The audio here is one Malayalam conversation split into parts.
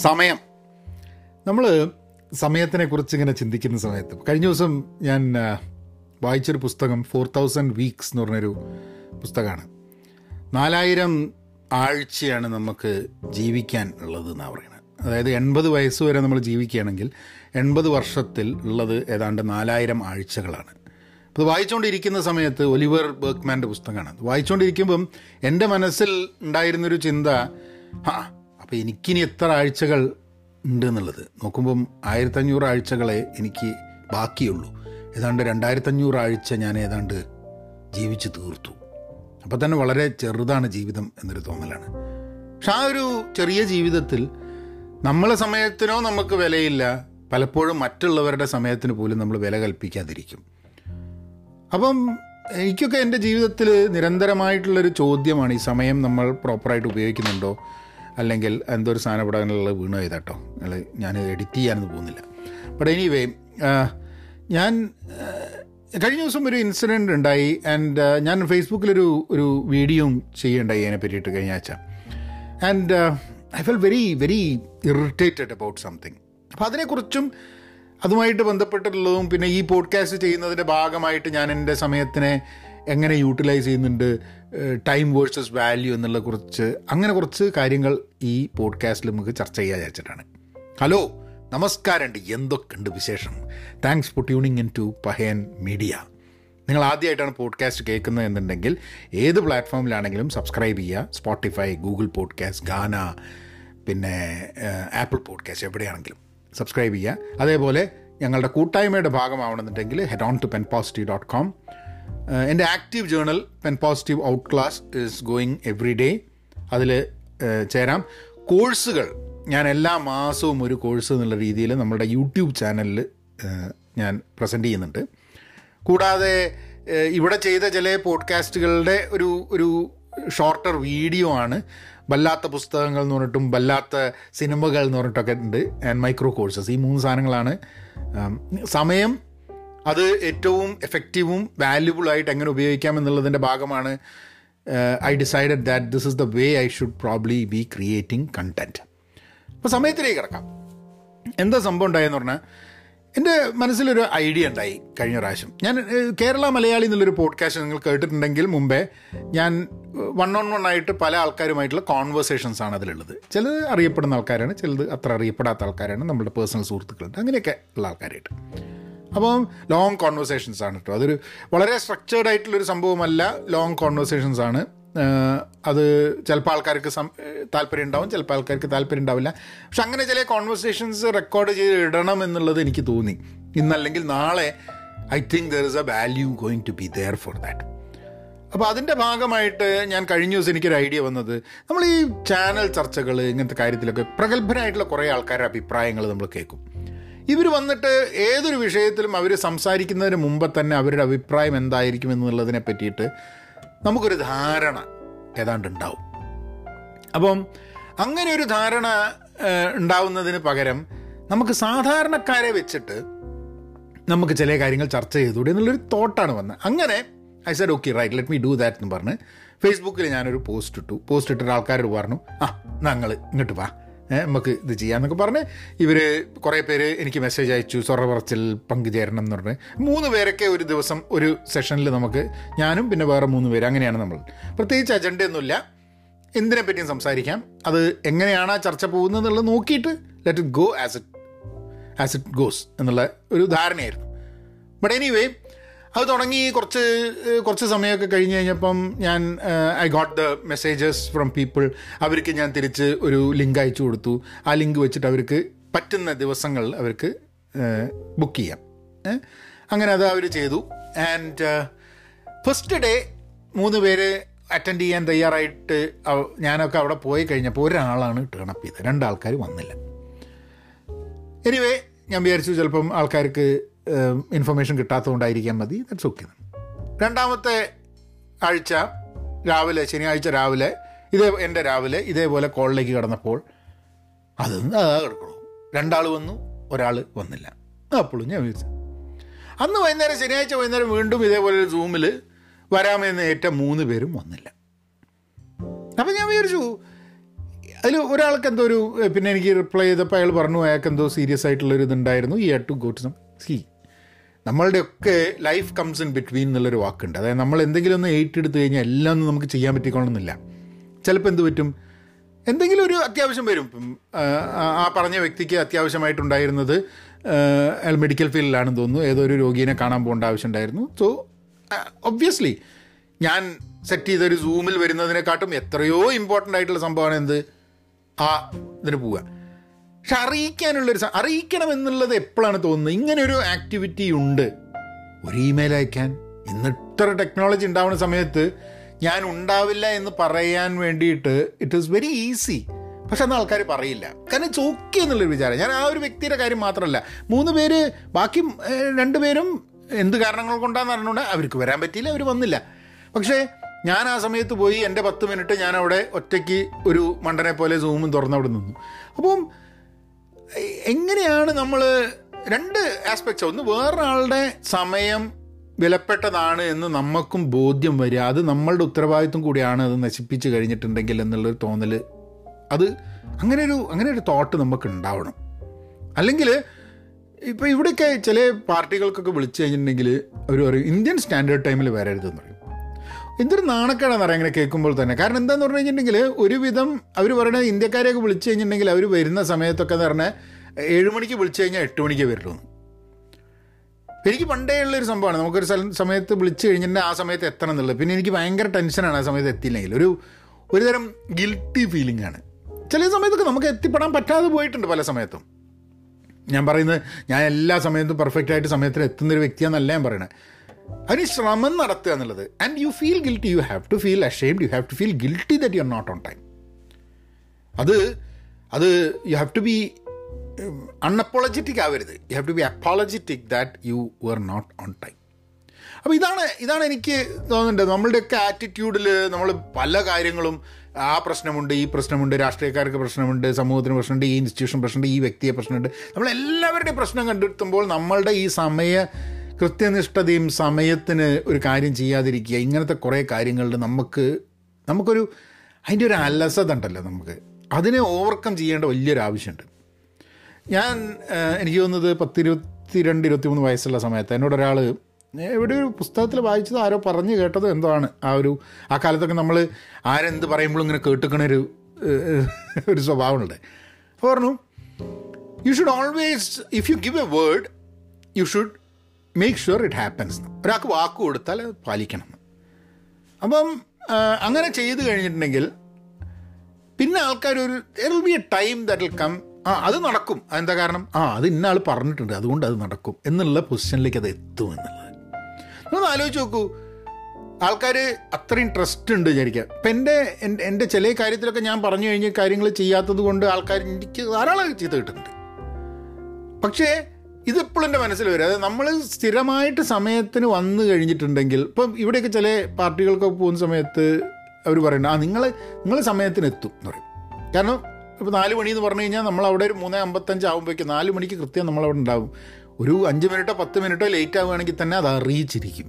സമയം. നമ്മൾ സമയത്തിനെക്കുറിച്ച് ഇങ്ങനെ ചിന്തിക്കുന്ന സമയത്ത് കഴിഞ്ഞ ദിവസം ഞാൻ വായിച്ചൊരു പുസ്തകം ഫോർ തൗസൻഡ് വീക്സ് എന്ന് പറഞ്ഞൊരു പുസ്തകമാണ്. നാലായിരം ആഴ്ചയാണ് നമുക്ക് ജീവിക്കാൻ ഉള്ളത് എന്നാണ് പറയുന്നത്. അതായത് എൺപത് വയസ്സ് വരെ നമ്മൾ ജീവിക്കുകയാണെങ്കിൽ എൺപത് വർഷത്തിൽ ഉള്ളത് ഏതാണ്ട് നാലായിരം ആഴ്ചകളാണ്. അപ്പോൾ വായിച്ചുകൊണ്ടിരിക്കുന്ന സമയത്ത് ഒലിവർ ബർക്ക്മാന്റെ പുസ്തകമാണ്. വായിച്ചുകൊണ്ടിരിക്കുമ്പം എന്റെ മനസ്സിൽ ഉണ്ടായിരുന്നൊരു ചിന്ത ആ അപ്പോൾ എനിക്കിനി എത്ര ആഴ്ചകൾ ഉണ്ട് എന്നുള്ളത് നോക്കുമ്പം ആയിരത്തഞ്ഞൂറ് ആഴ്ചകളെ എനിക്ക് ബാക്കിയുള്ളൂ. ഏതാണ്ട് രണ്ടായിരത്തഞ്ഞൂറ് ആഴ്ച ഞാൻ ഏതാണ്ട് ജീവിച്ച് തീർത്തു. അപ്പോൾ തന്നെ വളരെ ചെറുതാണ് ജീവിതം എന്നൊരു തോന്നലാണ്. പക്ഷെ ആ ഒരു ചെറിയ ജീവിതത്തിൽ നമ്മളെ സമയത്തിനോ നമുക്ക് വിലയില്ല. പലപ്പോഴും മറ്റുള്ളവരുടെ സമയത്തിന് പോലും നമ്മൾ വില കൽപ്പിക്കാതിരിക്കും. അപ്പം എനിക്കൊക്കെ എന്റെ ജീവിതത്തിൽ നിരന്തരമായിട്ടുള്ളൊരു ചോദ്യമാണ് ഈ സമയം നമ്മൾ പ്രോപ്പറായിട്ട് ഉപയോഗിക്കുന്നുണ്ടോ? അല്ലെങ്കിൽ എന്തോ ഒരു സാധനം അങ്ങനെയുള്ള വീണു ചെയ്താട്ടോ നിങ്ങൾ ഞാൻ എഡിറ്റ് ചെയ്യാനൊന്നും പോകുന്നില്ല. ബട്ട് എനിവേ ഞാൻ കഴിഞ്ഞ ദിവസം ഒരു ഇൻസിഡന്റ് ഉണ്ടായി ആൻഡ് ഞാൻ ഫേസ്ബുക്കിലൊരു ഒരു വീഡിയോയും ചെയ്യേണ്ടായി അതിനെ പറ്റിയിട്ട് കഴിഞ്ഞ ആഴ്ച. And I felt very very irritated about something അപ്പോൾ അതിനെക്കുറിച്ചും അതുമായിട്ട് ബന്ധപ്പെട്ടിട്ടുള്ളതും പിന്നെ ഈ പോഡ്കാസ്റ്റ് ചെയ്യുന്നതിന്റെ ഭാഗമായിട്ട് ഞാൻ എന്റെ സമയത്തിനെ എങ്ങനെ യൂട്ടിലൈസ് ചെയ്യുന്നുണ്ട് ടൈം വേഴ്സസ് വാല്യൂ എന്നുള്ള കുറച്ച് അങ്ങനെ കുറച്ച് കാര്യങ്ങൾ ഈ പോഡ്കാസ്റ്റിൽ നമുക്ക് ചർച്ച ചെയ്യാൻ വിചാരിച്ചിട്ടാണ്. ഹലോ നമസ്കാരമുണ്ട്. എന്തൊക്കെയുണ്ട് വിശേഷം? Thanks for tuning in to Pahayan media നിങ്ങൾ ആദ്യമായിട്ടാണ് പോഡ്കാസ്റ്റ് കേൾക്കുന്നത് എന്നുണ്ടെങ്കിൽ ഏത് പ്ലാറ്റ്ഫോമിലാണെങ്കിലും സബ്സ്ക്രൈബ് ചെയ്യുക. സ്പോട്ടിഫൈ ഗൂഗിൾ പോഡ്കാസ്റ്റ് ഗാന പിന്നെ ആപ്പിൾ പോഡ്കാസ്റ്റ് എവിടെയാണെങ്കിലും സബ്സ്ക്രൈബ് ചെയ്യുക. അതേപോലെ ഞങ്ങളുടെ കൂട്ടായ്മയുടെ ഭാഗമാവണമെന്നുണ്ടെങ്കിൽ head on to pen positive dot com എന്റെ active journal pen positive out class is going every day അതിൽ ചേരാം. കോഴ്സുകൾ ഞാൻ എല്ലാ മാസവും ഒരു കോഴ്സ് എന്നുള്ള രീതിയിൽ നമ്മുടെ യൂട്യൂബ് ചാനലിൽ ഞാൻ പ്രസന്റ് ചെയ്യുന്നുണ്ട്. കൂടാതെ ഇവിടെ ചെയ്ത ചില പോഡ്കാസ്റ്റുകളുടെ ഒരു ഒരു ഷോർട്ടർ വീഡിയോ ആണ്. വല്ലാത്ത പുസ്തകങ്ങൾ എന്ന് പറഞ്ഞിട്ടും വല്ലാത്ത സിനിമകൾ എന്ന് പറഞ്ഞിട്ടൊക്കെ ഉണ്ട്. ആൻഡ് മൈക്രോ കോഴ്സസ് ഈ മൂന്ന് സാധനങ്ങളാണ്. ആം, സമയം അത് ഏറ്റവും എഫക്റ്റീവും വാല്യുബിളായിട്ട് എങ്ങനെ ഉപയോഗിക്കാം എന്നുള്ളതിന്റെ ഭാഗമാണ് I decided that this is the way I should probably be creating content അപ്പോൾ സമയത്തിലേക്ക് കിടക്കാം. എന്താ സംഭവം ഉണ്ടായെന്ന് പറഞ്ഞാൽ എന്റെ മനസ്സിലൊരു ഐഡിയ ഉണ്ടായി കഴിഞ്ഞ പ്രാവശ്യം. ഞാൻ കേരള മലയാളി എന്നുള്ളൊരു പോഡ്കാസ്റ്റ് നിങ്ങൾ കേട്ടിട്ടുണ്ടെങ്കിൽ മുമ്പേ ഞാൻ വൺ ഓൺ വൺ ആയിട്ട് പല ആൾക്കാരുമായിട്ടുള്ള കോൺവെർസേഷൻസ് ആണ് അതിലുള്ളത്. ചിലത് അറിയപ്പെടുന്ന ആൾക്കാരാണ് ചിലത് അത്ര അറിയപ്പെടാത്ത ആൾക്കാരാണ് നമ്മുടെ പേഴ്സണൽ സുഹൃത്തുക്കളുണ്ട് അങ്ങനെയൊക്കെ ഉള്ള ആൾക്കാരായിട്ട്. അപ്പം ലോങ് കോൺവെർസേഷൻസ് ആണ് കേട്ടോ അതൊരു വളരെ സ്ട്രക്ചേർഡ് ആയിട്ടുള്ളൊരു സംഭവമല്ല ലോങ് കോൺവെർസേഷൻസ് ആണ്. അത് ചിലപ്പോൾ ആൾക്കാർക്ക് താല്പര്യം ഉണ്ടാവും ചിലപ്പോൾ ആൾക്കാർക്ക് താല്പര്യം ഉണ്ടാവില്ല. പക്ഷെ അങ്ങനെ ചില കോൺവെർസേഷൻസ് റെക്കോർഡ് ചെയ്ത് ഇടണം എന്നുള്ളത് എനിക്ക് തോന്നി. ഇന്നല്ലെങ്കിൽ നാളെ I think there is a value going to be there for that അപ്പോൾ അതിന്റെ ഭാഗമായിട്ട് ഞാൻ കഴിഞ്ഞ ദിവസം എനിക്കൊരു ഐഡിയ വന്നത്. നമ്മൾ ഈ ചാനൽ ചർച്ചകൾ ഇങ്ങനത്തെ കാര്യത്തിലൊക്കെ പ്രഗത്ഭരായിട്ടുള്ള കുറേ ആൾക്കാരുടെ അഭിപ്രായങ്ങൾ നമ്മൾ കേൾക്കും. ഇവർ വന്നിട്ട് ഏതൊരു വിഷയത്തിലും അവർ സംസാരിക്കുന്നതിന് മുമ്പ് തന്നെ അവരുടെ അഭിപ്രായം എന്തായിരിക്കും എന്നുള്ളതിനെ പറ്റിയിട്ട് നമുക്കൊരു ധാരണ ഏതാണ്ട് ഉണ്ടാവും അപ്പം അങ്ങനെ ഒരു ധാരണ ഉണ്ടാവുന്നതിന് പകരം നമുക്ക് സാധാരണക്കാരെ വെച്ചിട്ട് നമുക്ക് ചില കാര്യങ്ങൾ ചർച്ച ചെയ്തുകൂടി എന്നുള്ളൊരു തോട്ടാണ് വന്നത്. അങ്ങനെ I said okay right let me do that എന്ന് പറഞ്ഞ് ഫേസ്ബുക്കിൽ ഞാനൊരു പോസ്റ്റ് ഇട്ടു. പോസ്റ്റ് ഇട്ടിട്ട് ആൾക്കാരോട് പറഞ്ഞു ആ ഞങ്ങൾ ഇങ്ങോട്ട് വാ. നമുക്ക് ഇത് ചെയ്യാമെന്നൊക്കെ പറഞ്ഞ് ഇവർ കുറേ പേര് എനിക്ക് മെസ്സേജ് അയച്ചു സൊറ പറച്ചിൽ പങ്കുചേരണം എന്ന് പറഞ്ഞ്. മൂന്ന് പേരൊക്കെ ഒരു ദിവസം ഒരു സെഷനിൽ നമുക്ക് ഞാനും പിന്നെ വേറെ മൂന്ന് പേര് അങ്ങനെയാണ് നമ്മൾ. പ്രത്യേകിച്ച് അജണ്ടയൊന്നുമില്ല എന്തിനെ പറ്റിയും സംസാരിക്കാം. അത് എങ്ങനെയാണ് ആ ചർച്ച പോകുന്നത് എന്നുള്ളത് നോക്കിയിട്ട് let it go as it as it goes എന്നുള്ള ഒരു ധാരണയായിരുന്നു. ബട്ട് എനിവേ അത് തുടങ്ങി കുറച്ച് കുറച്ച് സമയമൊക്കെ കഴിഞ്ഞ് കഴിഞ്ഞപ്പം ഞാൻ I got the messages from people അവർക്ക് ഞാൻ തിരിച്ച് ഒരു ലിങ്ക് അയച്ചു കൊടുത്തു. ആ ലിങ്ക് വെച്ചിട്ട് അവർക്ക് പറ്റുന്ന ദിവസങ്ങൾ അവർക്ക് ബുക്ക് ചെയ്യാം? അങ്ങനെ അത് അവർ ചെയ്തു. ആൻഡ് ഫസ്റ്റ് ഡേ മൂന്ന് പേര് അറ്റൻഡ് ചെയ്യാൻ തയ്യാറായിട്ട് ഞാനൊക്കെ അവിടെ പോയി കഴിഞ്ഞപ്പോൾ ഒരാളാണ് ടേണപ്പ് ചെയ്തത്. രണ്ടാൾക്കാർ വന്നില്ല. എനിവേ ഞാൻ വിചാരിച്ചു ചിലപ്പം ആൾക്കാർക്ക് ഇൻഫർമേഷൻ കിട്ടാത്തതുകൊണ്ടായിരിക്കാൻ മതി. ദാറ്റ്സ് ഓക്കെ രണ്ടാമത്തെ ആഴ്ച രാവിലെ ശനിയാഴ്ച രാവിലെ ഇതേ എന്റെ രാവിലെ ഇതേപോലെ കോളിലേക്ക് കടന്നപ്പോൾ അതാ കിടക്കണു? രണ്ടാൾ വന്നു ഒരാൾ വന്നില്ല. അപ്പോഴും ഞാൻ വിളിച്ചു. അന്ന് വൈകുന്നേരം ശനിയാഴ്ച വൈകുന്നേരം വീണ്ടും ഇതേപോലെ ഒരു സൂമിൽ വരാമെന്ന് ഏറ്റ മൂന്ന് പേരും വന്നില്ല. അപ്പം ഞാൻ വിചാരിച്ചു അതിൽ ഒരാൾക്ക് എന്തോ ഒരു പിന്നെ എനിക്ക് റിപ്ലൈ ചെയ്തപ്പോൾ അയാൾ പറഞ്ഞു അയാൾക്ക് എന്തോ സീരിയസ് ആയിട്ടുള്ളൊരു ഇതുണ്ടായിരുന്നു ഈ ഗോ ടു സം സി നമ്മളുടെയൊക്കെ ലൈഫ് കംസ് ഇൻ ബിറ്റ്വീൻ എന്നുള്ളൊരു വാക്കുണ്ട്. അതായത് നമ്മൾ എന്തെങ്കിലും ഒന്ന് ഏറ്റെടുത്ത് കഴിഞ്ഞാൽ എല്ലാം ഒന്നും നമുക്ക് ചെയ്യാൻ പറ്റിക്കൊള്ളണമെന്നില്ല ചിലപ്പോൾ എന്ത് പറ്റും? എന്തെങ്കിലും ഒരു അത്യാവശ്യം വരും. ആ, പറഞ്ഞ വ്യക്തിക്ക് അത്യാവശ്യമായിട്ടുണ്ടായിരുന്നത് അയാൾ മെഡിക്കൽ ഫീൽഡിലാണെന്ന് തോന്നുന്നു. ഏതോ ഒരു രോഗീനെ കാണാൻ പോകേണ്ട ആവശ്യമുണ്ടായിരുന്നു. സോ ഒബ്വിയസ്ലി ഞാൻ സെറ്റ് ചെയ്തൊരു സൂമിൽ വരുന്നതിനെക്കാട്ടും എത്രയോ ഇമ്പോർട്ടന്റ് ആയിട്ടുള്ള സംഭവമാണ് എന്ത്? ആ ഇതിന് പോവുക. പക്ഷെ അറിയിക്കാനുള്ളൊരു അറിയിക്കണം എന്നുള്ളത് എപ്പോഴാണ് തോന്നുന്നത്? ഇങ്ങനെ ഒരു ആക്ടിവിറ്റി ഉണ്ട്. ഒരു ഇമെയിൽ അയക്കാൻ. ഇന്ന് ഇത്ര ടെക്നോളജി ഉണ്ടാവുന്ന സമയത്ത് ഞാൻ ഉണ്ടാവില്ല എന്ന് പറയാൻ വേണ്ടിയിട്ട് ഇറ്റ് ഈസ് വെരി ഈസി പക്ഷെ അന്ന് ആൾക്കാർ പറയില്ല. കാരണം ഇറ്റ്സ് ഓക്കെ എന്നുള്ളൊരു വിചാരം. ഞാൻ ആ ഒരു വ്യക്തിയുടെ കാര്യം മാത്രമല്ല. മൂന്ന് പേര് ബാക്കി രണ്ടുപേരും എന്ത് കാരണങ്ങൾ കൊണ്ടാന്ന് അറിഞ്ഞുകൊണ്ട് അവർക്ക് വരാൻ പറ്റിയില്ല അവർ വന്നില്ല. പക്ഷേ ഞാൻ ആ സമയത്ത് പോയി എന്റെ പത്ത് മിനിറ്റ് ഞാൻ അവിടെ ഒറ്റയ്ക്ക് ഒരു മണ്ടനെ പോലെ സൂമും തുറന്നവിടെ നിന്നു. അപ്പം എങ്ങനെയാണ് നമ്മൾ രണ്ട് ആസ്പെക്ട്സ് ഒന്ന് വേറൊരാളുടെ സമയം വിലപ്പെട്ടതാണ് എന്ന് നമുക്കും ബോധ്യം വരിക. അത് നമ്മളുടെ ഉത്തരവാദിത്വം കൂടിയാണ് അത് നശിപ്പിച്ച് കഴിഞ്ഞിട്ടുണ്ടെങ്കിൽ എന്നുള്ളൊരു തോന്നൽ അത് അങ്ങനെ ഒരു അങ്ങനെ ഒരു തോട്ട് നമുക്ക് ഉണ്ടാവണം. അല്ലെങ്കിൽ ഇപ്പോൾ ഇവിടെയൊക്കെ ചില പാർട്ടികൾക്കൊക്കെ വിളിച്ചു കഴിഞ്ഞിട്ടുണ്ടെങ്കിൽ അവർ പറയും ഇന്ത്യൻ സ്റ്റാൻഡേർഡ് ടൈമിൽ വരരുതെന്ന് പറയും. എന്തൊരു നാണക്കേടാന്ന് പറയാം ഇങ്ങനെ കേൾക്കുമ്പോൾ തന്നെ. കാരണം എന്താന്ന് പറഞ്ഞു കഴിഞ്ഞിട്ടുണ്ടെങ്കിൽ ഒരുവിധം അവർ പറയുന്നത് ഇന്ത്യക്കാരെയൊക്കെ വിളിച്ചു കഴിഞ്ഞിട്ടുണ്ടെങ്കിൽ അവർ വരുന്ന സമയത്തൊക്കെ എന്ന് പറഞ്ഞാൽ ഏഴ് മണിക്ക് വിളിച്ചു കഴിഞ്ഞാൽ എട്ട് മണിക്ക് വരുള്ളൂ. എനിക്ക് പണ്ടേ ഉള്ളൊരു സംഭവമാണ്. നമുക്കൊരു സ്ഥലം സമയത്ത് വിളിച്ചു കഴിഞ്ഞിട്ടുണ്ടെങ്കിൽ ആ സമയത്ത് എത്തണം എന്നുള്ളത്. പിന്നെ എനിക്ക് ഭയങ്കര ടെൻഷനാണ് ആ സമയത്ത് എത്തിയില്ലെങ്കിൽ. ഒരു ഒരുതരം ഗിൽട്ടി ഫീലിംഗ് ആണ്. ചില സമയത്തൊക്കെ നമുക്ക് എത്തിപ്പെടാൻ പറ്റാതെ പോയിട്ടുണ്ട് പല സമയത്തും. ഞാൻ പറയുന്നത് ഞാൻ എല്ലാ സമയത്തും പെർഫെക്റ്റ് ആയിട്ട് സമയത്തിന് എത്തുന്നൊരു വ്യക്തിയാണെന്നല്ല ഞാൻ പറയണത് അതിന് ശ്രമം നടത്തുക എന്നുള്ളത് and you feel guilty you have to feel ashamed you have to feel guilty that you are not on time അത് അത് you have to be unapologetic ആവരുത്. You have to be apologetic that you were not on time അപ്പോൾ ഇതാണ് ഇതാണ് എനിക്ക് തോന്നുന്നുണ്ട്. നമ്മളുടെയൊക്കെ ആറ്റിറ്റ്യൂഡിൽ നമ്മൾ പല കാര്യങ്ങളും ആ പ്രശ്നമുണ്ട് ഈ പ്രശ്നമുണ്ട് രാഷ്ട്രീയക്കാർക്ക് പ്രശ്നമുണ്ട് സമൂഹത്തിന് പ്രശ്നമുണ്ട് ഈ ഇൻസ്റ്റിറ്റ്യൂഷൻ പ്രശ്നമുണ്ട് ഈ വ്യക്തിയെ പ്രശ്നമുണ്ട്. നമ്മളെല്ലാവരുടെയും പ്രശ്നം കണ്ടെത്തുമ്പോൾ നമ്മളുടെ ഈ സമയ കൃത്യനിഷ്ഠതയും സമയത്തിന് ഒരു കാര്യം ചെയ്യാതിരിക്കുക ഇങ്ങനത്തെ കുറേ കാര്യങ്ങളിൽ നമുക്ക് നമുക്കൊരു അതിന്റെ ഒരു അലസത ഉണ്ടല്ലോ നമുക്ക്. അതിനെ ഓവർകം ചെയ്യേണ്ട വലിയൊരു ആവശ്യമുണ്ട്. ഞാൻ എനിക്ക് തോന്നുന്നത് പത്തിരുപത്തി രണ്ട് ഇരുപത്തി മൂന്ന് വയസ്സുള്ള സമയത്ത് എന്നോട് ഒരാൾ എവിടെ ഒരു പുസ്തകത്തിൽ വായിച്ചത് ആരോ പറഞ്ഞു കേട്ടത് എന്തോ ആണ് ആ ഒരു ആ കാലത്തൊക്കെ നമ്മൾ ആരെന്ത് പറയുമ്പോഴും ഇങ്ങനെ കേട്ടുക്കണൊരു ഒരു സ്വഭാവമുണ്ട്. അപ്പോൾ പറഞ്ഞു you should always if you give a word you should make sure it happens ഒരാൾക്ക് വാക്ക് കൊടുത്താൽ അത് പാലിക്കണം. അപ്പം അങ്ങനെ ചെയ്തു കഴിഞ്ഞിട്ടുണ്ടെങ്കിൽ പിന്നെ ആൾക്കാർ ഒരു be a time that will come ആ അത് നടക്കും. അതെന്താ കാരണം? ആ അത് ഇന്ന ആൾ പറഞ്ഞിട്ടുണ്ട്. അതുകൊണ്ട് അത് നടക്കും. എന്നുള്ള പൊസിഷനിലേക്ക് അത് എത്തും എന്നുള്ളത്. നിങ്ങൾ ആലോചിച്ച് നോക്കൂ. ആൾക്കാർ അത്രയും ട്രസ്റ്റ് ഉണ്ട് വിചാരിക്കുക. ഇപ്പം എന്റെ എന്റെ ചില കാര്യത്തിലൊക്കെ ഞാൻ പറഞ്ഞു കഴിഞ്ഞ കാര്യങ്ങൾ ചെയ്യാത്തത് കൊണ്ട് ആൾക്കാർ എനിക്ക് ധാരാളം ചീത്ത കിട്ടുന്നുണ്ട്. പക്ഷേ ഇതിപ്പോഴും എന്റെ മനസ്സിൽ വരും. അതായത് നമ്മൾ സ്ഥിരമായിട്ട് സമയത്തിന് വന്നു കഴിഞ്ഞിട്ടുണ്ടെങ്കിൽ ഇപ്പം ഇവിടെയൊക്കെ ചില പാർട്ടികൾക്കൊക്കെ പോകുന്ന സമയത്ത് അവർ പറയുന്നത് ആ നിങ്ങൾ നിങ്ങൾ സമയത്തിന് എത്തും എന്ന് പറയും. കാരണം ഇപ്പോൾ നാല് മണി എന്ന് പറഞ്ഞു കഴിഞ്ഞാൽ നമ്മൾ അവിടെ ഒരു മൂന്ന് അമ്പത്തഞ്ച് ആകുമ്പോഴേക്കും നാല് മണിക്ക് കൃത്യം നമ്മളവിടെ ഉണ്ടാവും. ഒരു അഞ്ച് മിനിറ്റോ പത്ത് മിനിറ്റോ ലേറ്റ് ആവുകയാണെങ്കിൽ തന്നെ അത് അറിയിച്ചിരിക്കും.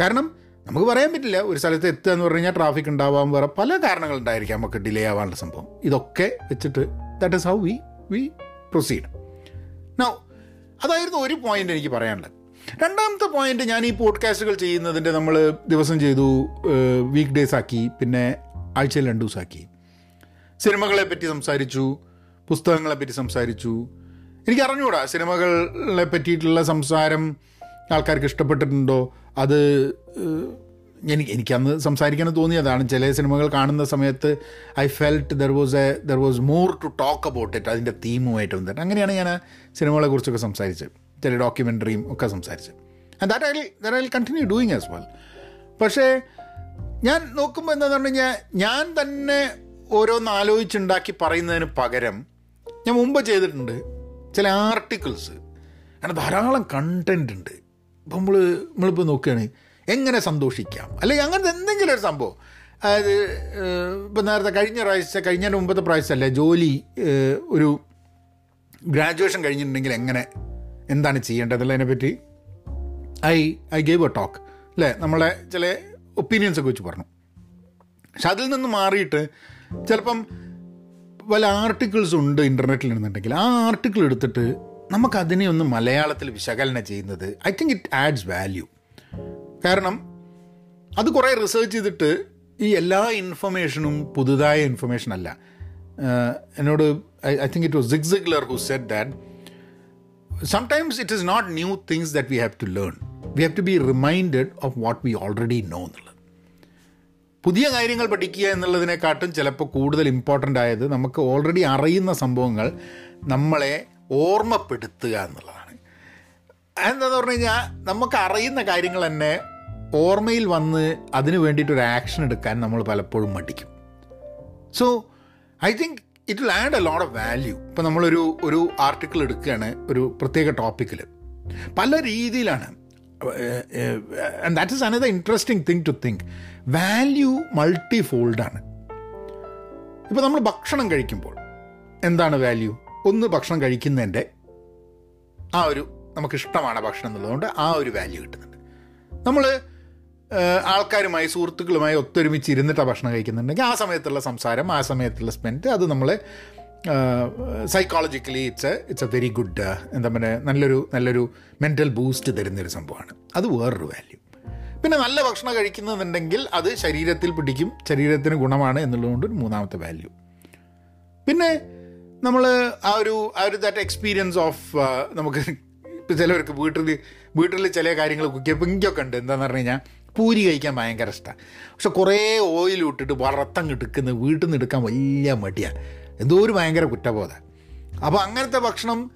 കാരണം നമുക്ക് പറയാൻ പറ്റില്ല ഒരു സ്ഥലത്ത് എത്തുക എന്ന് പറഞ്ഞു കഴിഞ്ഞാൽ ട്രാഫിക് ഉണ്ടാവാൻ വേറെ പല കാരണങ്ങളുണ്ടായിരിക്കാം നമുക്ക് ഡിലേ ആവാനുള്ള സംഭവം. ഇതൊക്കെ വെച്ചിട്ട് that is how we we proceed now അതായിരുന്നു ഒരു പോയിന്റ് എനിക്ക് പറയാനുള്ളത്. രണ്ടാമത്തെ പോയിന്റ് ഞാൻ ഈ പോഡ്കാസ്റ്റുകൾ ചെയ്യുന്നതിന്റെ നമ്മൾ ദിവസം ചെയ്തു വീക്ക് ഡേയ്സ് ആക്കി പിന്നെ ആഴ്ചയിൽ രണ്ട് ദിവസമാക്കി. സിനിമകളെ പറ്റി സംസാരിച്ചു പുസ്തകങ്ങളെ പറ്റി സംസാരിച്ചു. എനിക്ക് അറിഞ്ഞുകൂടാ സിനിമകളെ പറ്റിയിട്ടുള്ള സംസാരം ആൾക്കാർക്ക് ഇഷ്ടപ്പെട്ടിട്ടുണ്ടോ? അത് എനിക്ക് എനിക്കന്ന് സംസാരിക്കാൻ തോന്നിയതാണ് ചില സിനിമകൾ കാണുന്ന സമയത്ത് I felt there was a there was more to talk about it അതിന്റെ തീമുമായിട്ട് വന്നിട്ട്. അങ്ങനെയാണ് ഞാൻ ആ സിനിമകളെ കുറിച്ചൊക്കെ സംസാരിച്ചത്. ചില ഡോക്യുമെന്ററിയും ഒക്കെ സംസാരിച്ചത്. And that I that I continue doing as well പക്ഷേ ഞാൻ നോക്കുമ്പോൾ എന്താണെന്ന് പറഞ്ഞു കഴിഞ്ഞാൽ ഞാൻ തന്നെ ഓരോന്ന് ആലോചിച്ചുണ്ടാക്കി പറയുന്നതിന് പകരം ഞാൻ മുമ്പ് ചെയ്തിട്ടുണ്ട് ചില ആർട്ടിക്കിൾസ് അങ്ങനെ ധാരാളം കണ്ടന്റ് ഉണ്ട്. ഇപ്പം നമ്മൾ നമ്മളിപ്പോൾ നോക്കുകയാണ് എങ്ങനെ സന്തോഷിക്കാം? അല്ലെങ്കിൽ അങ്ങനത്തെ എന്തെങ്കിലും ഒരു സംഭവം. അതായത് ഇപ്പം നേരത്തെ കഴിഞ്ഞ പ്രാവശ്യം കഴിഞ്ഞ മുമ്പത്തെ പ്രാവശ്യമല്ലേ ജോലി ഒരു ഗ്രാജുവേഷൻ കഴിഞ്ഞിട്ടുണ്ടെങ്കിൽ എങ്ങനെ എന്താണ് ചെയ്യേണ്ടത് അതിനെപ്പറ്റി? I I gave a talk. അല്ലേ? നമ്മളെ ചില ഒപ്പീനിയൻസ് ഒക്കെ വെച്ച് പറഞ്ഞു. പക്ഷെ അതിൽ നിന്ന് മാറിയിട്ട് ചിലപ്പം പല ആർട്ടിക്കിൾസ് ഉണ്ട് ഇന്റർനെറ്റിൽ ഇരുന്നുണ്ടെങ്കിൽ ആ ആർട്ടിക്കിൾ എടുത്തിട്ട് നമുക്കതിനെ ഒന്ന് മലയാളത്തിൽ വിശകലനം ചെയ്യുന്നത് I think it adds value. കാരണം അത് കുറേ റിസർച്ച് ചെയ്തിട്ട് ഈ എല്ലാ ഇൻഫർമേഷനും പുതുതായ ഇൻഫർമേഷൻ അല്ല. എന്നോട് I think it was Zig Ziglar who said that sometimes it is not new things that we have to learn we have to be reminded of what we already know എന്നുള്ളത്. പുതിയ കാര്യങ്ങൾ പഠിക്കുക എന്നുള്ളതിനെക്കാട്ടും ചിലപ്പോൾ കൂടുതൽ ഇമ്പോർട്ടന്റ് ആയത് നമുക്ക് ഓൾറെഡി അറിയുന്ന സംഭവങ്ങൾ നമ്മളെ ഓർമ്മപ്പെടുത്തുക എന്നുള്ളതാണ്. എന്താന്ന് പറഞ്ഞു കഴിഞ്ഞാൽ നമുക്ക് അറിയുന്ന കാര്യങ്ങൾ തന്നെ ഓർമ്മയിൽ വന്ന് അതിന് വേണ്ടിയിട്ടൊരു ആക്ഷൻ എടുക്കാൻ നമ്മൾ പലപ്പോഴും മടിക്കും. So I think it will add a lot of value ഇപ്പം നമ്മളൊരു ഒരു ആർട്ടിക്കിൾ എടുക്കുകയാണ് ഒരു പ്രത്യേക ടോപ്പിക്കിൽ പല രീതിയിലാണ്. And that is another interesting thing to think value multi ഫോൾഡാണ് ഇപ്പോൾ നമ്മൾ ഭക്ഷണം കഴിക്കുമ്പോൾ എന്താണ് വാല്യൂ ഒന്ന് ഭക്ഷണം കഴിക്കുന്നതിന്റെ ആ ഒരു നമുക്കിഷ്ടമാണ് ഭക്ഷണം എന്നുള്ളതുകൊണ്ട് ആ ഒരു വാല്യൂ കിട്ടുന്നുണ്ട്. നമ്മൾ ആൾക്കാരുമായി സുഹൃത്തുക്കളുമായി ഒത്തൊരുമിച്ച് ഇരുന്നിട്ടാണ് ഭക്ഷണം കഴിക്കുന്നുണ്ടെങ്കിൽ ആ സമയത്തുള്ള സംസാരം ആ സമയത്തുള്ള സ്പെൻഡ് അത് നമ്മളെ psychologically it's a it's a very good എന്താ പറയുക നല്ലൊരു നല്ലൊരു മെന്റൽ ബൂസ്റ്റ് തരുന്നൊരു സംഭവമാണ്. അത് വേറൊരു വാല്യൂ പിന്നെ നല്ല ഭക്ഷണം കഴിക്കുന്നുണ്ടെങ്കിൽ അത് ശരീരത്തിൽ പിടിക്കും ശരീരത്തിന് ഗുണമാണ് എന്നുള്ളതുകൊണ്ട് ഒരു മൂന്നാമത്തെ വാല്യൂ പിന്നെ നമ്മൾ ആ ഒരു ആ ഒരു ദാറ്റ് എക്സ്പീരിയൻസ് ഓഫ് നമുക്ക് ചിലവർക്ക് വീട്ടിൽ വീട്ടിൽ ചില കാര്യങ്ങൾ കുക്ക് ഇപ്പം ഇങ്ങൊക്കെ ഉണ്ട്. എന്താണെന്ന് പറഞ്ഞു കഴിഞ്ഞാൽ പൂരി കഴിക്കാൻ ഭയങ്കര ഇഷ്ടമാണ് പക്ഷെ കുറേ ഓയിൽ ഇട്ടിട്ട് വളർത്തം എടുക്കുന്ന വീട്ടിൽ നിന്ന് എടുക്കാൻ വലിയ മടിയാണ് എന്തോ ഒരു ഭയങ്കര കുറ്റബോധം. അപ്പോൾ അങ്ങനത്തെ ഭക്ഷണം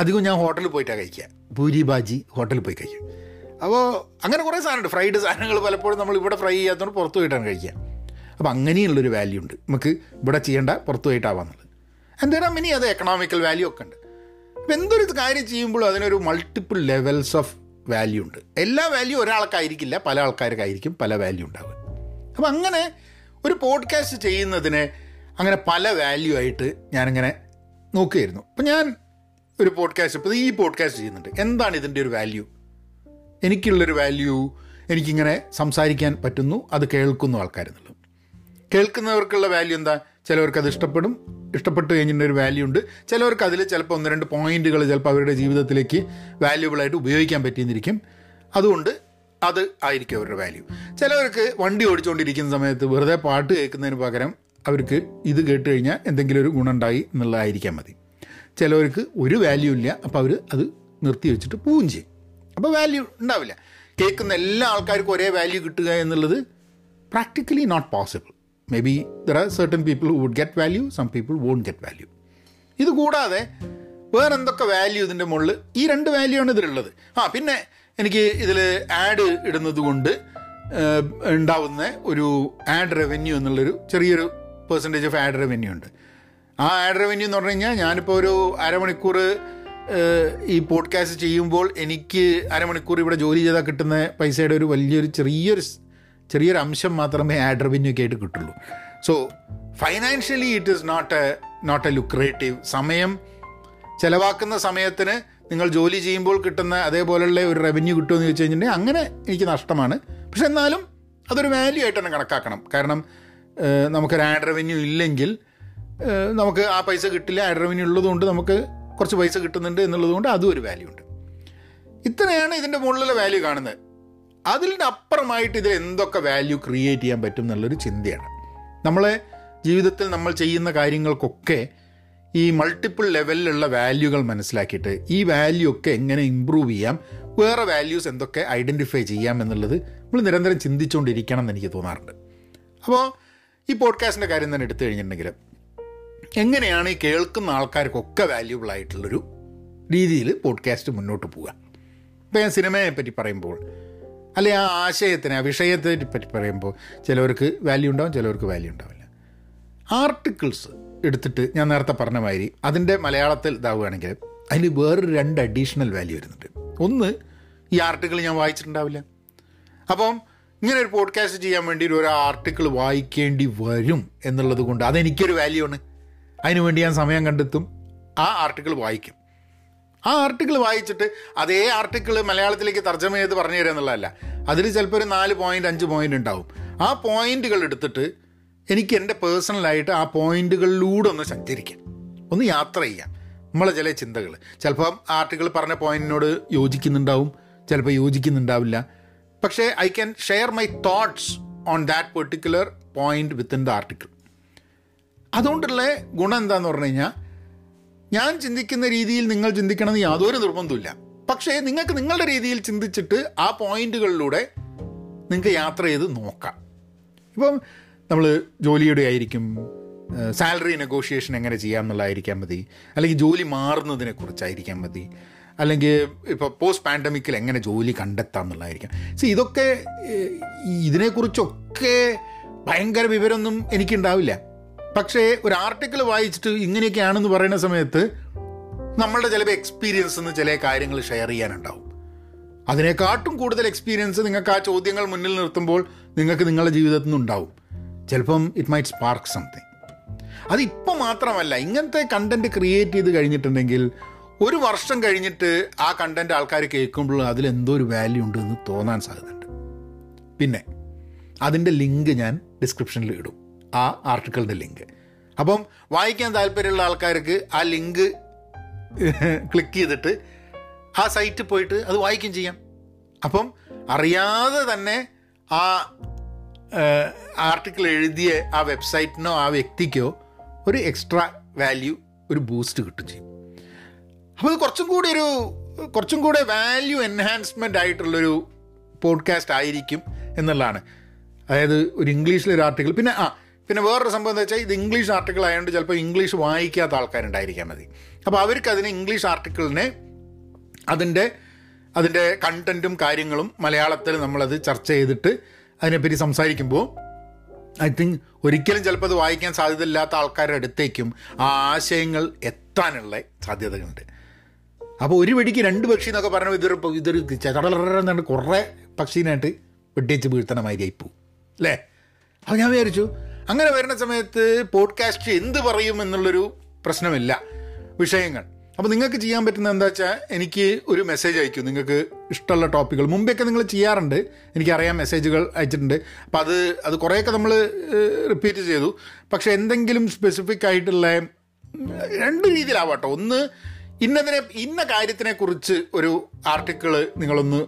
അധികം ഞാൻ ഹോട്ടലിൽ പോയിട്ടാണ് കഴിക്കുക. പൂരി ബാജി ഹോട്ടലിൽ പോയി കഴിക്കും. അപ്പോൾ അങ്ങനെ കുറേ സാധനമുണ്ട്. ഫ്രൈഡ് സാധനങ്ങൾ പലപ്പോഴും നമ്മൾ ഇവിടെ ഫ്രൈ ചെയ്യാത്തതുകൊണ്ട് പുറത്തു പോയിട്ടാണ് കഴിക്കുക. അപ്പോൾ അങ്ങനെയുള്ളൊരു വാല്യൂ ഉണ്ട്. നമുക്ക് ഇവിടെ ചെയ്യേണ്ട പുറത്തു പോയിട്ടാവാന്നുള്ളത്. എന്തായാലും ഇനി അത് എക്കണോമിക്കൽ വാല്യൂ ഒക്കെ ഉണ്ട്. അപ്പോൾ എന്തൊരു കാര്യം ചെയ്യുമ്പോഴും അതിനൊരു മൾട്ടിപ്പിൾ ലെവൽസ് ഓഫ് വാല്യൂ ഉണ്ട്. എല്ലാ വാല്യൂ ഒരാൾക്കായിരിക്കില്ല പല ആൾക്കാർക്കായിരിക്കും പല വാല്യൂ ഉണ്ടാവുക. അപ്പം അങ്ങനെ ഒരു പോഡ്കാസ്റ്റ് ചെയ്യുന്നതിന് അങ്ങനെ പല വാല്യൂ ആയിട്ട് ഞാനിങ്ങനെ നോക്കുകയായിരുന്നു. അപ്പം ഞാൻ ഒരു പോഡ്കാസ്റ്റ് ഇപ്പോൾ ഈ പോഡ്കാസ്റ്റ് ചെയ്യുന്നുണ്ട്. എന്താണ് ഇതിന്റെ ഒരു വാല്യൂ എനിക്കുള്ളൊരു വാല്യൂ എനിക്കിങ്ങനെ സംസാരിക്കാൻ പറ്റുന്നു അത് കേൾക്കുന്നു ആൾക്കാരെന്നുള്ളത്. കേൾക്കുന്നവർക്കുള്ള വാല്യൂ എന്താ? ചിലവർക്ക് അത് ഇഷ്ടപ്പെടും. ഇഷ്ടപ്പെട്ട് കഴിഞ്ഞിട്ട് ഒരു വാല്യൂ ഉണ്ട്. ചിലവർക്ക് അതിൽ ചിലപ്പോൾ ഒന്ന് രണ്ട് പോയിന്റുകൾ ചിലപ്പോൾ അവരുടെ ജീവിതത്തിലേക്ക് വാല്യൂബിളായിട്ട് ഉപയോഗിക്കാൻ പറ്റിയെന്നിരിക്കും. അതുകൊണ്ട് അത് ആയിരിക്കും അവരുടെ വാല്യൂ ചിലവർക്ക് വണ്ടി ഓടിച്ചുകൊണ്ടിരിക്കുന്ന സമയത്ത് വെറുതെ പാട്ട് കേൾക്കുന്നതിന് പകരം അവർക്ക് ഇത് കേട്ട് കഴിഞ്ഞാൽ എന്തെങ്കിലും ഒരു ഗുണമുണ്ടായി എന്നുള്ളതായിരിക്കാം മതി. ചിലവർക്ക് ഒരു വാല്യൂ ഇല്ല അപ്പോൾ അവർ അത് നിർത്തി വെച്ചിട്ട് പോവുകയും ചെയ്യും. അപ്പോൾ വാല്യൂ ഉണ്ടാവില്ല. കേൾക്കുന്ന എല്ലാ ആൾക്കാർക്കും ഒരേ വാല്യൂ കിട്ടുക എന്നുള്ളത് practically not possible may be there are certain people would get value some people won't get value ഇത് കൂടാതെ വേറെ എന്തൊക്കെ വാല്യൂ ഇതിന്റെ മുകളിൽ? ഈ രണ്ട് വാല്യൂ ആണ് ഇതിലുള്ളത് ആ പിന്നെ എനിക്ക് ഇതിൽ ആഡ് ഇടുന്നത് കൊണ്ട് ഉണ്ടാവുന്ന ഒരു ആഡ് റവന്യൂ എന്നുള്ളൊരു ചെറിയൊരു പെർസെന്റേജ് ഓഫ് ആഡ് റവന്യൂ ഉണ്ട്. ആ ആഡ് റവന്യൂ എന്ന് പറഞ്ഞു കഴിഞ്ഞാൽ ഞാനിപ്പോൾ ഒരു അരമണിക്കൂർ ഈ പോഡ്കാസ്റ്റ് ചെയ്യുമ്പോൾ എനിക്ക് അരമണിക്കൂർ ഇവിടെ ജോലി ചെയ്താൽ കിട്ടുന്ന പൈസയുടെ ഒരു വലിയൊരു ചെറിയൊരു ചെറിയൊരു അംശം മാത്രമേ ആഡ് റവന്യൂ ഒക്കെ ആയിട്ട് കിട്ടുള്ളൂ. So financially it is not a not a lucrative സമയം. ചിലവാക്കുന്ന സമയത്തിന് നിങ്ങൾ ജോലി ചെയ്യുമ്പോൾ കിട്ടുന്ന അതേപോലെയുള്ള ഒരു റവന്യൂ കിട്ടുമെന്ന് ചോദിച്ചു കഴിഞ്ഞിട്ടുണ്ടെങ്കിൽ അങ്ങനെ എനിക്ക് നഷ്ടമാണ്. പക്ഷെ എന്നാലും അതൊരു വാല്യൂ ആയിട്ട് തന്നെ കണക്കാക്കണം. കാരണം നമുക്കൊരു ആഡ് റവന്യൂ ഇല്ലെങ്കിൽ നമുക്ക് ആ പൈസ കിട്ടില്ല ആഡ് റവന്യൂ ഉള്ളതുകൊണ്ട് നമുക്ക് കുറച്ച് പൈസ കിട്ടുന്നുണ്ട് എന്നുള്ളതുകൊണ്ട് അതും ഒരു വാല്യൂ ഉണ്ട്. ഇത്രയാണ് ഇതിന്റെ മുകളിലുള്ള വാല്യൂ കാണുന്നത്. അതിന്റെ ഇതിൽ എന്തൊക്കെ വാല്യൂ ക്രിയേറ്റ് ചെയ്യാൻ പറ്റും എന്നുള്ളൊരു ചിന്തയാണ്. നമ്മളെ ജീവിതത്തിൽ നമ്മൾ ചെയ്യുന്ന കാര്യങ്ങൾക്കൊക്കെ ഈ മൾട്ടിപ്പിൾ ലെവലിലുള്ള വാല്യൂകൾ മനസ്സിലാക്കിയിട്ട് ഈ വാല്യൂ ഒക്കെ എങ്ങനെ ഇമ്പ്രൂവ് ചെയ്യാം വേറെ വാല്യൂസ് എന്തൊക്കെ ഐഡന്റിഫൈ ചെയ്യാം എന്നുള്ളത് നമ്മൾ നിരന്തരം ചിന്തിച്ചുകൊണ്ടിരിക്കണം എന്ന് എനിക്ക് തോന്നാറുണ്ട്. അപ്പോൾ ഈ പോഡ്കാസ്റ്റിന്റെ കാര്യം തന്നെ എടുത്തു കഴിഞ്ഞിട്ടുണ്ടെങ്കിൽ എങ്ങനെയാണ് ഈ കേൾക്കുന്ന ആൾക്കാർക്കൊക്കെ വാല്യൂബിൾ ആയിട്ടുള്ളൊരു രീതിയിൽ പോഡ്കാസ്റ്റ് മുന്നോട്ട് പോവുക? ഇപ്പോൾ ഞാൻ സിനിമയെ പറ്റി പറയുമ്പോൾ അല്ലെ ആ ആശയത്തിനെ ആ വിഷയത്തെ പറ്റി പറയുമ്പോൾ ചിലവർക്ക് വാല്യൂ ഉണ്ടാവും ചിലവർക്ക് വാല്യൂ ഉണ്ടാവില്ല. ആർട്ടിക്കിൾസ് എടുത്തിട്ട് ഞാൻ നേരത്തെ പറഞ്ഞ മാതിരി അതിന്റെ മലയാളത്തിൽ ഇതാവുകയാണെങ്കിൽ അതിൽ വേറൊരു രണ്ട് അഡീഷണൽ വാല്യൂ വരുന്നുണ്ട്. ഒന്ന് ഈ ആർട്ടിക്കിൾ ഞാൻ വായിച്ചിട്ടുണ്ടാവില്ല. അപ്പം ഇങ്ങനെ ഒരു പോഡ്കാസ്റ്റ് ചെയ്യാൻ വേണ്ടി ഒരു ആർട്ടിക്കിൾ വായിക്കേണ്ടി വരും എന്നുള്ളത് കൊണ്ട് അതെനിക്കൊരു വാല്യൂ ആണ്. അതിനുവേണ്ടി ഞാൻ സമയം കണ്ടെത്തും. ആ ആർട്ടിക്കിൾ വായിക്കും. ആ ആർട്ടിക്കിൾ വായിച്ചിട്ട് അതേ ആർട്ടിക്കിൾ മലയാളത്തിലേക്ക് തർജമ ചെയ്ത് പറഞ്ഞു തരിക എന്നുള്ളതല്ല. അതിൽ ചിലപ്പോൾ ഒരു നാല് പോയിന്റ് അഞ്ച് പോയിന്റ് ഉണ്ടാവും. ആ പോയിന്റുകൾ എടുത്തിട്ട് എനിക്ക് എന്റെ പേഴ്സണലായിട്ട് ആ പോയിന്റുകളിലൂടെ ഒന്ന് സഞ്ചരിക്കാം. ഒന്ന് യാത്ര ചെയ്യാം. നമ്മളെ ചില ചിന്തകൾ ചിലപ്പം ആർട്ടിക്കിൾ പറഞ്ഞ പോയിന്റിനോട് യോജിക്കുന്നുണ്ടാവും. ചിലപ്പോൾ യോജിക്കുന്നുണ്ടാവില്ല. പക്ഷേ I can share my thoughts on that particular point within the article അതുകൊണ്ടുള്ള ഗുണം എന്താന്ന് പറഞ്ഞു കഴിഞ്ഞാൽ ഞാൻ ചിന്തിക്കുന്ന രീതിയിൽ നിങ്ങൾ ചിന്തിക്കണമെന്ന് യാതൊരു നിർബന്ധമില്ല പക്ഷേ നിങ്ങൾക്ക് നിങ്ങളുടെ രീതിയിൽ ചിന്തിച്ചിട്ട് ആ പോയിന്റുകളിലൂടെ നിങ്ങൾക്ക് യാത്ര ചെയ്ത് നോക്കാം. ഇപ്പം നമ്മൾ ജോലിയുടെ ആയിരിക്കും സാലറി നെഗോഷിയേഷൻ എങ്ങനെ ചെയ്യാം എന്നുള്ളതായിരിക്കാൻ മതി. അല്ലെങ്കിൽ ജോലി മാറുന്നതിനെ കുറിച്ചായിരിക്കാൻ മതി. അല്ലെങ്കിൽ ഇപ്പോൾ പോസ്റ്റ് പാൻഡമിക്കിൽ എങ്ങനെ ജോലി കണ്ടെത്താം എന്നുള്ളതായിരിക്കാം സി ഇതൊക്കെ ഇതിനെക്കുറിച്ചൊക്കെ ഭയങ്കര വിവരമൊന്നും എനിക്കുണ്ടാവില്ല. പക്ഷേ ഒരു ആർട്ടിക്കിൾ വായിച്ചിട്ട് ഇങ്ങനെയൊക്കെയാണെന്ന് പറയുന്ന സമയത്ത് നമ്മളുടെ ചിലപ്പോൾ എക്സ്പീരിയൻസ് എന്ന് ചില കാര്യങ്ങൾ ഷെയർ ചെയ്യാനുണ്ടാവും. അതിനെക്കാട്ടും കൂടുതൽ എക്സ്പീരിയൻസ് നിങ്ങൾക്ക് ആ ചോദ്യങ്ങൾ മുന്നിൽ നിർത്തുമ്പോൾ നിങ്ങൾക്ക് നിങ്ങളുടെ ജീവിതത്തിൽ നിന്നുണ്ടാവും ചിലപ്പം ഇറ്റ് മൈറ്റ് സ്പാർക്ക് സംതിങ് അതിപ്പോൾ മാത്രമല്ല ഇങ്ങനത്തെ കണ്ടന്റ് ക്രിയേറ്റ് ചെയ്ത് കഴിഞ്ഞിട്ടുണ്ടെങ്കിൽ ഒരു വർഷം കഴിഞ്ഞിട്ട് ആ കണ്ടന്റ് ആൾക്കാർ കേൾക്കുമ്പോൾ അതിലെന്തോ ഒരു വാല്യൂ ഉണ്ട് എന്ന് തോന്നാൻ സാധ്യതയുണ്ട്. പിന്നെ അതിന്റെ ലിങ്ക് ഞാൻ ഡിസ്ക്രിപ്ഷനിൽ ഇടും. ആ ആർട്ടിക്കിളിന്റെ ലിങ്ക്. അപ്പം വായിക്കാൻ താല്പര്യമുള്ള ആൾക്കാർക്ക് ആ ലിങ്ക് ക്ലിക്ക് ചെയ്തിട്ട് ആ സൈറ്റിൽ പോയിട്ട് അത് വായിക്കുകയും ചെയ്യാം. അപ്പം അറിയാതെ തന്നെ ആ ആർട്ടിക്കിൾ എഴുതിയ ആ വെബ്സൈറ്റിനോ ആ വ്യക്തിക്കോ ഒരു എക്സ്ട്രാ വാല്യൂ ഒരു ബൂസ്റ്റ് കിട്ടും ചെയ്യും. അപ്പോൾ ഇത് കുറച്ചും കൂടി ഒരു കുറച്ചും കൂടെ വാല്യൂ എൻഹാൻസ്മെന്റ് ആയിട്ടുള്ളൊരു പോഡ്കാസ്റ്റ് ആയിരിക്കും എന്നുള്ളതാണ്. അതായത് ഒരു ഇംഗ്ലീഷിലൊരു ആർട്ടിക്കിൾ പിന്നെ ആ പിന്നെ വേറൊരു സംഭവം എന്താ വെച്ചാൽ ഇത് ഇംഗ്ലീഷ് ആർട്ടിക്കിൾ ആയതുകൊണ്ട് ചിലപ്പോൾ ഇംഗ്ലീഷ് വായിക്കാത്ത ആൾക്കാരുണ്ടായിരിക്കാൻ മതി. അപ്പോൾ അവർക്ക് അതിന് ഇംഗ്ലീഷ് ആർട്ടിക്കിളിനെ അതിന്റെ അതിന്റെ കണ്ടന്റും കാര്യങ്ങളും മലയാളത്തിൽ നമ്മളത് ചർച്ച ചെയ്തിട്ട് അതിനെപ്പറ്റി സംസാരിക്കുമ്പോൾ ഐ തിങ്ക് ഒരിക്കലും ചിലപ്പോൾ അത് വായിക്കാൻ സാധ്യതയില്ലാത്ത ആൾക്കാരുടെ അടുത്തേക്കും ആ ആശയങ്ങൾ എത്താനുള്ള സാധ്യതകളുണ്ട്. അപ്പോൾ ഒരു വെടിക്ക് രണ്ട് പക്ഷി എന്നൊക്കെ പറഞ്ഞാൽ ഇതൊരു ഇതൊരു ചടലറന്നാണ് കുറേ പക്ഷീനായിട്ട് വെട്ടിച്ച് വീഴ്ത്തണ മാതിരിയായി പോവും അല്ലേ അപ്പോൾ ഞാൻ വിചാരിച്ചു അങ്ങനെ വരുന്ന സമയത്ത് പോഡ്കാസ്റ്റ് എന്ത് പറയും എന്നുള്ളൊരു പ്രശ്നമില്ല. വിഷയങ്ങൾ. അപ്പോൾ നിങ്ങൾക്ക് ചെയ്യാൻ പറ്റുന്ന എന്താ വെച്ചാൽ എനിക്ക് ഒരു മെസ്സേജ് അയക്കും. നിങ്ങൾക്ക് ഇഷ്ടമുള്ള ടോപ്പിക്കുകൾ മുമ്പെയൊക്കെ നിങ്ങൾ ചെയ്യാറുണ്ട്. എനിക്കറിയാം മെസ്സേജുകൾ അയച്ചിട്ടുണ്ട്. അപ്പോൾ അത് അത് കുറേയൊക്കെ നമ്മൾ റിപ്പീറ്റ് ചെയ്തു. പക്ഷേ എന്തെങ്കിലും സ്പെസിഫിക് ആയിട്ടുള്ള രണ്ട് രീതിയിലാവട്ടോ. ഒന്ന് ഇന്നതിനെ ഇന്ന കാര്യത്തിനെക്കുറിച്ച് ഒരു ആർട്ടിക്കിൾ നിങ്ങളൊന്ന്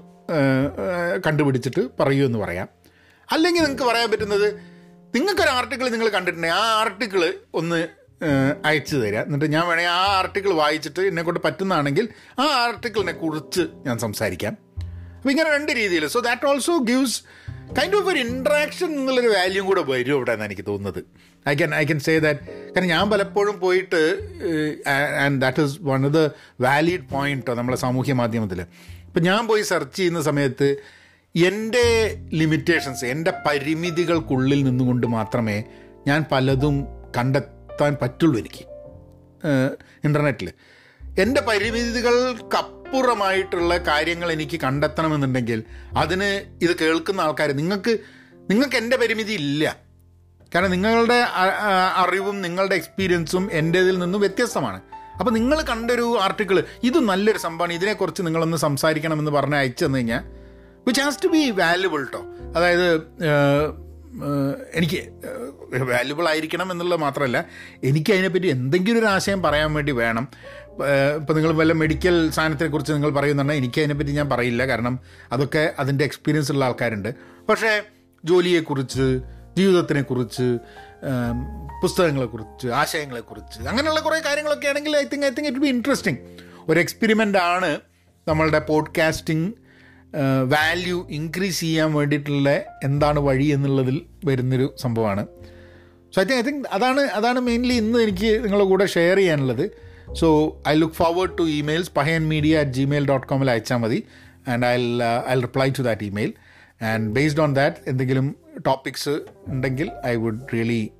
കണ്ടുപിടിച്ചിട്ട് പറയൂ എന്ന് പറയാം. അല്ലെങ്കിൽ നിങ്ങൾക്ക് പറയാൻ പറ്റുന്നത് നിങ്ങൾക്കൊരു ആർട്ടിക്കിൾ നിങ്ങൾ കണ്ടിട്ടുണ്ടെങ്കിൽ ആ ആർട്ടിക്കിൾ ഒന്ന് അയച്ചു തരിക എന്നിട്ട് ഞാൻ വേണമെങ്കിൽ ആ ആർട്ടിക്കിൾ വായിച്ചിട്ട് എന്നെ കൊണ്ട് പറ്റുന്നതാണെങ്കിൽ ആ ആർട്ടിക്കിളിനെ കുറിച്ച് ഞാൻ സംസാരിക്കാം. അപ്പോൾ ഇങ്ങനെ രണ്ട് രീതിയിൽ. So that also gives kind of ഒരു ഇൻട്രാക്ഷൻ എന്നുള്ളൊരു വാല്യൂ കൂടെ വരും ഇവിടെ എന്നാണ് എനിക്ക് തോന്നുന്നത്. I can I can say that കാരണം ഞാൻ പലപ്പോഴും പോയിട്ട് and that is one of the valid point നമ്മളെ സാമൂഹ്യ മാധ്യമത്തിൽ ഇപ്പം ഞാൻ പോയി സെർച്ച് ചെയ്യുന്ന സമയത്ത് എന്റെ ലിമിറ്റേഷൻസ് എന്റെ പരിമിതികൾക്കുള്ളിൽ നിന്നുകൊണ്ട് മാത്രമേ ഞാൻ പലതും കണ്ടെത്താൻ പറ്റുള്ളൂ എനിക്ക്. ഇന്റർനെറ്റിൽ എന്റെ പരിമിതികൾക്കപ്പുറമായിട്ടുള്ള കാര്യങ്ങൾ എനിക്ക് കണ്ടെത്തണമെന്നുണ്ടെങ്കിൽ അതിന് ഇത് കേൾക്കുന്ന ആൾക്കാർ നിങ്ങൾക്ക് നിങ്ങൾക്ക് എന്റെ പരിമിതി ഇല്ല. കാരണം നിങ്ങളുടെ അറിവും നിങ്ങളുടെ എക്സ്പീരിയൻസും എന്റേതിൽ നിന്നും വ്യത്യസ്തമാണ്. അപ്പോൾ നിങ്ങൾ കണ്ടൊരു ആർട്ടിക്കിൾ ഇത് നല്ലൊരു സംഭവമാണ് ഇതിനെക്കുറിച്ച് നിങ്ങളൊന്ന് സംസാരിക്കണമെന്ന് പറഞ്ഞ് അയച്ചു തന്നു കഴിഞ്ഞാൽ which has to be valuable കേട്ടോ അതായത് എനിക്ക് വാല്യുബിൾ ആയിരിക്കണം എന്നുള്ളത് മാത്രമല്ല എനിക്ക് അതിനെപ്പറ്റി എന്തെങ്കിലും ഒരു ആശയം പറയാൻ വേണ്ടി വേണം. ഇപ്പോൾ നിങ്ങൾ വല്ല മെഡിക്കൽ സാധനത്തെക്കുറിച്ച് നിങ്ങൾ പറയുന്നുണ്ടെങ്കിൽ എനിക്ക് അതിനെപ്പറ്റി ഞാൻ പറയില്ല. കാരണം അതൊക്കെ അതിന്റെ എക്സ്പീരിയൻസ് ഉള്ള ആൾക്കാരുണ്ട്. പക്ഷേ ജോലിയെക്കുറിച്ച് ജീവിതത്തിനെക്കുറിച്ച് പുസ്തകങ്ങളെക്കുറിച്ച് ആശയങ്ങളെക്കുറിച്ച് അങ്ങനെയുള്ള കുറേ കാര്യങ്ങളൊക്കെ ആണെങ്കിൽ I think I think it be interesting ഒരു എക്സ്പെരിമെന്റ് ആണ് നമ്മളുടെ പോഡ്കാസ്റ്റിംഗ് വാല്യൂ ഇൻക്രീസ് ചെയ്യാൻ വേണ്ടിയിട്ടുള്ള എന്താണ് വഴി എന്നുള്ളതിൽ വരുന്നൊരു സംഭവമാണ്. So I think I think അതാണ് അതാണ് മെയിൻലി ഇന്ന് എനിക്ക് നിങ്ങളുടെ കൂടെ ഷെയർ ചെയ്യാനുള്ളത്. So I look forward to emails Pahayan media at gmail dot കോമിൽ അയച്ചാൽ മതി. And I I reply to that email and based on that എന്തെങ്കിലും ടോപ്പിക്സ് ഉണ്ടെങ്കിൽ ഐ വുഡ് റിയലി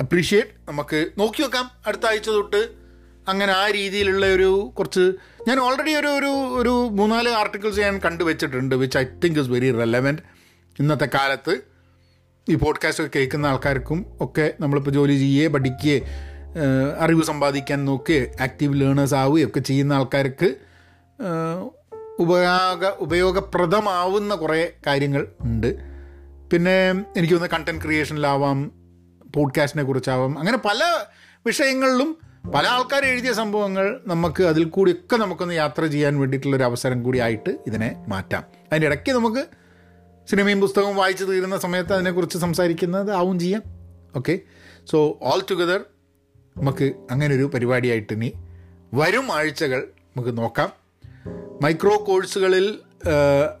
അപ്രീഷിയേറ്റ് നമുക്ക് നോക്കി വെക്കാം. അടുത്ത ആഴ്ച തൊട്ട് അങ്ങനെ ആ രീതിയിലുള്ള ഒരു കുറച്ച് ഞാൻ ഓൾറെഡി ഒരു ഒരു ഒരു മൂന്നാൽ ആർട്ടിക്കിൾസ് ഞാൻ കണ്ടുവച്ചിട്ടുണ്ട് which I think is very relevant ഇന്നത്തെ കാലത്ത് ഈ പോഡ്കാസ്റ്റ് ഒക്കെ കേൾക്കുന്ന ആൾക്കാർക്കും ഒക്കെ നമ്മളിപ്പോൾ ജോലി ചെയ്യേ പഠിക്കുകയെ അറിവ് സമ്പാദിക്കാൻ നോക്കി ആക്റ്റീവ് ലേണേഴ്സ് ആവുകയും ഒക്കെ ചെയ്യുന്ന ആൾക്കാർക്ക് ഉപയോഗ ഉപയോഗപ്രദമാവുന്ന കുറേ കാര്യങ്ങൾ ഉണ്ട്. പിന്നെ എനിക്ക് തോന്നുന്നത് കണ്ടന്റ് ക്രിയേഷനിലാവാം പോഡ്കാസ്റ്റിനെ കുറിച്ചാവാം അങ്ങനെ പല വിഷയങ്ങളിലും പല ആൾക്കാർ എഴുതിയ സംഭവങ്ങൾ നമുക്ക് അതിൽ കൂടിയൊക്കെ നമുക്കൊന്ന് യാത്ര ചെയ്യാൻ വേണ്ടിയിട്ടുള്ളൊരു അവസരം കൂടിയായിട്ട് ഇതിനെ മാറ്റാം. അതിന്റെ ഇടയ്ക്ക് നമുക്ക് സിനിമയും പുസ്തകവും വായിച്ചു തീരുന്ന സമയത്ത് അതിനെക്കുറിച്ച് സംസാരിക്കുന്നത് ആവും ചെയ്യാം. ഓക്കെ? സോ ഓൾ ടുഗദർ നമുക്ക് അങ്ങനൊരു പരിപാടിയായിട്ട് ഇനി വരും ആഴ്ചകൾ നമുക്ക് നോക്കാം. മൈക്രോ കോഴ്സുകളിൽ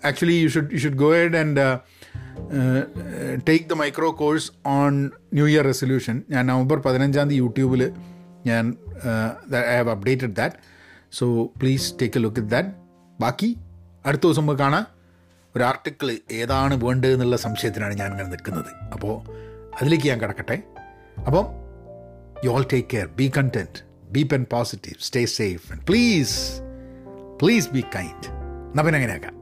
actually you should you should go head and take the micro course on new year resolution ഞാൻ നവംബർ പതിനഞ്ചാം തീയതി യൂട്യൂബിൽ ഞാൻ I have updated that so please take a look it that ബാക്കി അടുത്ത ദിവസം നമുക്ക് കാണാം ഒരു ആർട്ടിക്കിൾ ഏതാണ് വേണ്ടത് എന്നുള്ള സംശയത്തിനാണ് ഞാൻ ഇങ്ങനെ നിൽക്കുന്നത്. അപ്പോൾ അതിലേക്ക് ഞാൻ കിടക്കട്ടെ. അപ്പം you all take care be content be pen positive stay safe and please please be kind എന്നാൽ പിന്നെ അങ്ങനെയാക്കാം.